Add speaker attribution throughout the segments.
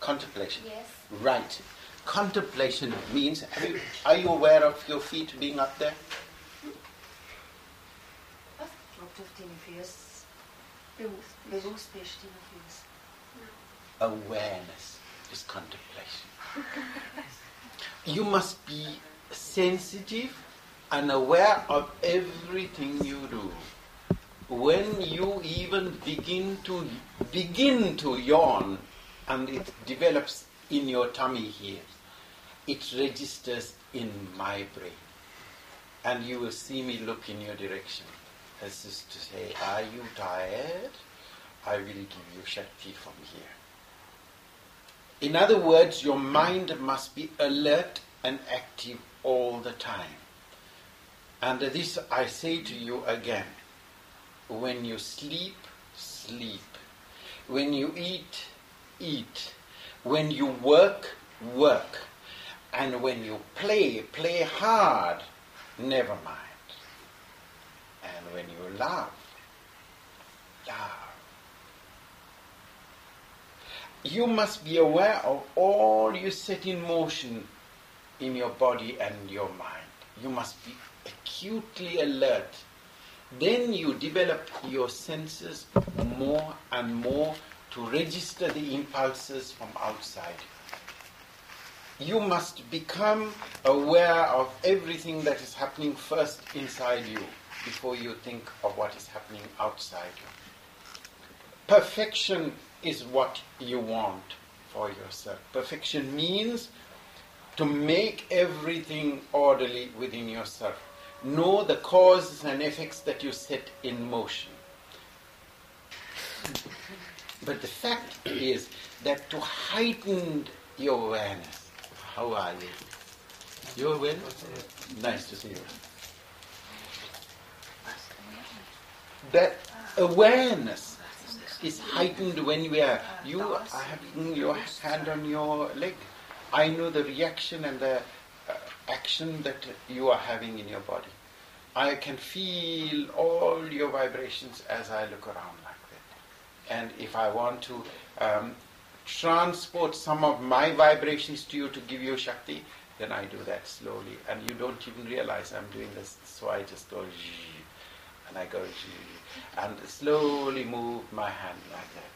Speaker 1: Contemplation.
Speaker 2: Yes.
Speaker 1: Right. Contemplation means, are you, are you aware of your feet being up there?
Speaker 3: Ob du auf deine Füße
Speaker 2: Bewusst.
Speaker 3: bewusst bist, deine Füße.
Speaker 1: Awareness is contemplation. you must be sensitive and aware of everything you do. When you even begin to begin to yawn and it develops in your tummy here, it registers in my brain. And you will see me look in your direction as is to say, Are you tired? I will give you Shakti from here. In other words, your mind must be alert and active all the time. And this I say to you again. When you sleep, sleep. When you eat, eat. When you work, work. And when you play, play hard. Never mind. And when you laugh, laugh. You must be aware of all you set in motion in your body and your mind. You must be acutely alert. Then you develop your senses more and more to register the impulses from outside. You must become aware of everything that is happening first inside you before you think of what is happening outside you. Perfection is what you want for yourself. Perfection means to make everything orderly within yourself. Know the causes and effects that you set in motion. But the fact is that to heighten your awareness, how are you? You're well? Nice to see you. That awareness is heightened when we are you are having your hand on your leg. I know the reaction and the uh, action that you are having in your body. I can feel all your vibrations as I look around. And if I want to um, transport some of my vibrations to you to give you Shakti, then I do that slowly. And you don't even realize I'm doing this. So I just go and I go and slowly move my hand like that.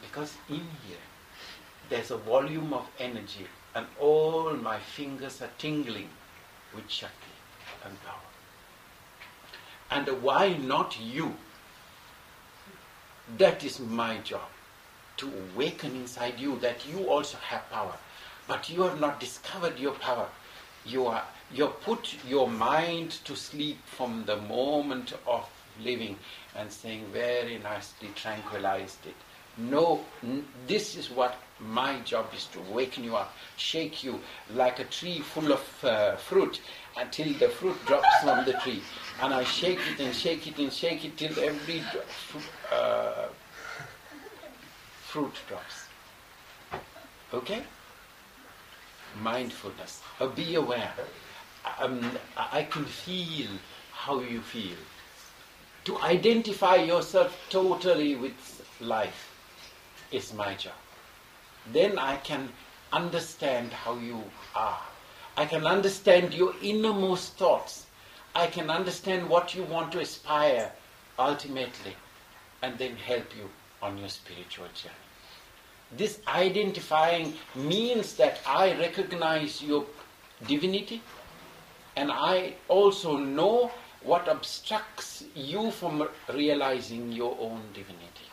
Speaker 1: Because in here, there's a volume of energy, and all my fingers are tingling with Shakti and power. And why not you? That is my job. To awaken inside you that you also have power. But you have not discovered your power. You are you put your mind to sleep from the moment of living and saying very nicely tranquilized it. No, n- this is what my job is to waken you up, shake you like a tree full of uh, fruit until the fruit drops from the tree. And I shake it and shake it and shake it till every uh, fruit drops. Okay? Mindfulness. Uh, be aware. Um, I can feel how you feel. To identify yourself totally with life is my job. Then I can understand how you are. I can understand your innermost thoughts. I can understand what you want to aspire ultimately and then help you on your spiritual journey. This identifying means that I recognize your divinity and I also know what obstructs you from realizing your own divinity.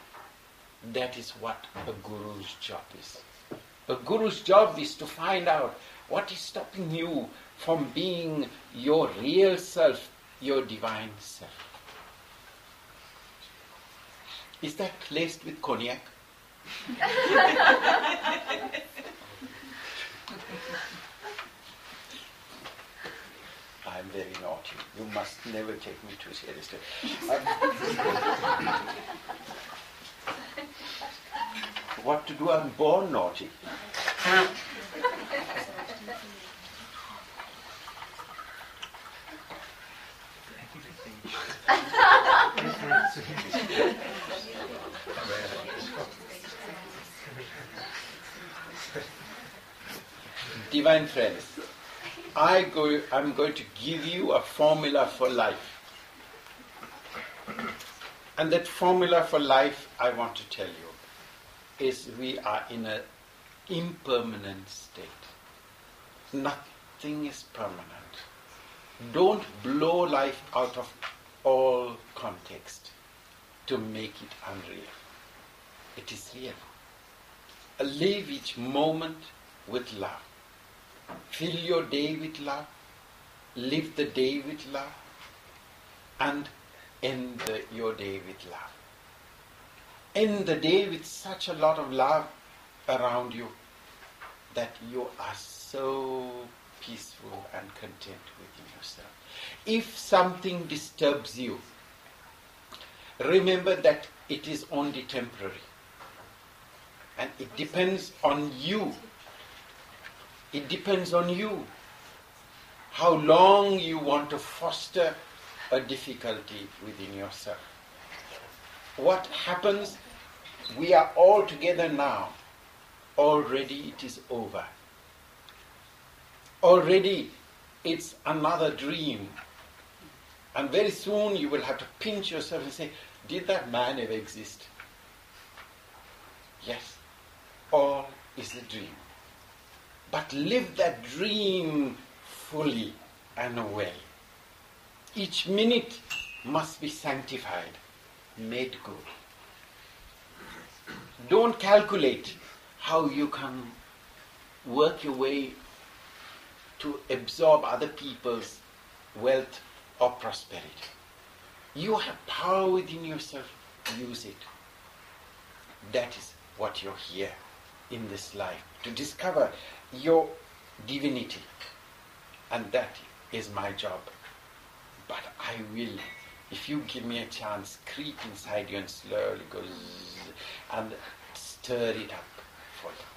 Speaker 1: That is what a guru's job is. A guru's job is to find out what is stopping you from being your real self, your divine self. Is that laced with cognac? I'm very naughty. You must never take me too seriously. What to do? I'm born naughty. divine friends, I go, I'm going to give you a formula for life. And that formula for life, I want to tell you, is we are in an impermanent state. Nothing is permanent. Don't blow life out of all context to make it unreal. It is real. Live each moment with love. Fill your day with love. Live the day with love. And end your day with love. End the day with such a lot of love around you that you are so peaceful and content within yourself. If something disturbs you, remember that it is only temporary. And it depends on you. It depends on you. How long you want to foster a difficulty within yourself. What happens? We are all together now. Already it is over. Already it's another dream. And very soon you will have to pinch yourself and say, Did that man ever exist? Yes. All is a dream. But live that dream fully and well. Each minute must be sanctified, made good. Don't calculate how you can work your way to absorb other people's wealth or prosperity. You have power within yourself, use it. That is what you're here in this life to discover your divinity. And that is my job. But I will, if you give me a chance, creep inside you and slowly go zzz, and stir it up for you.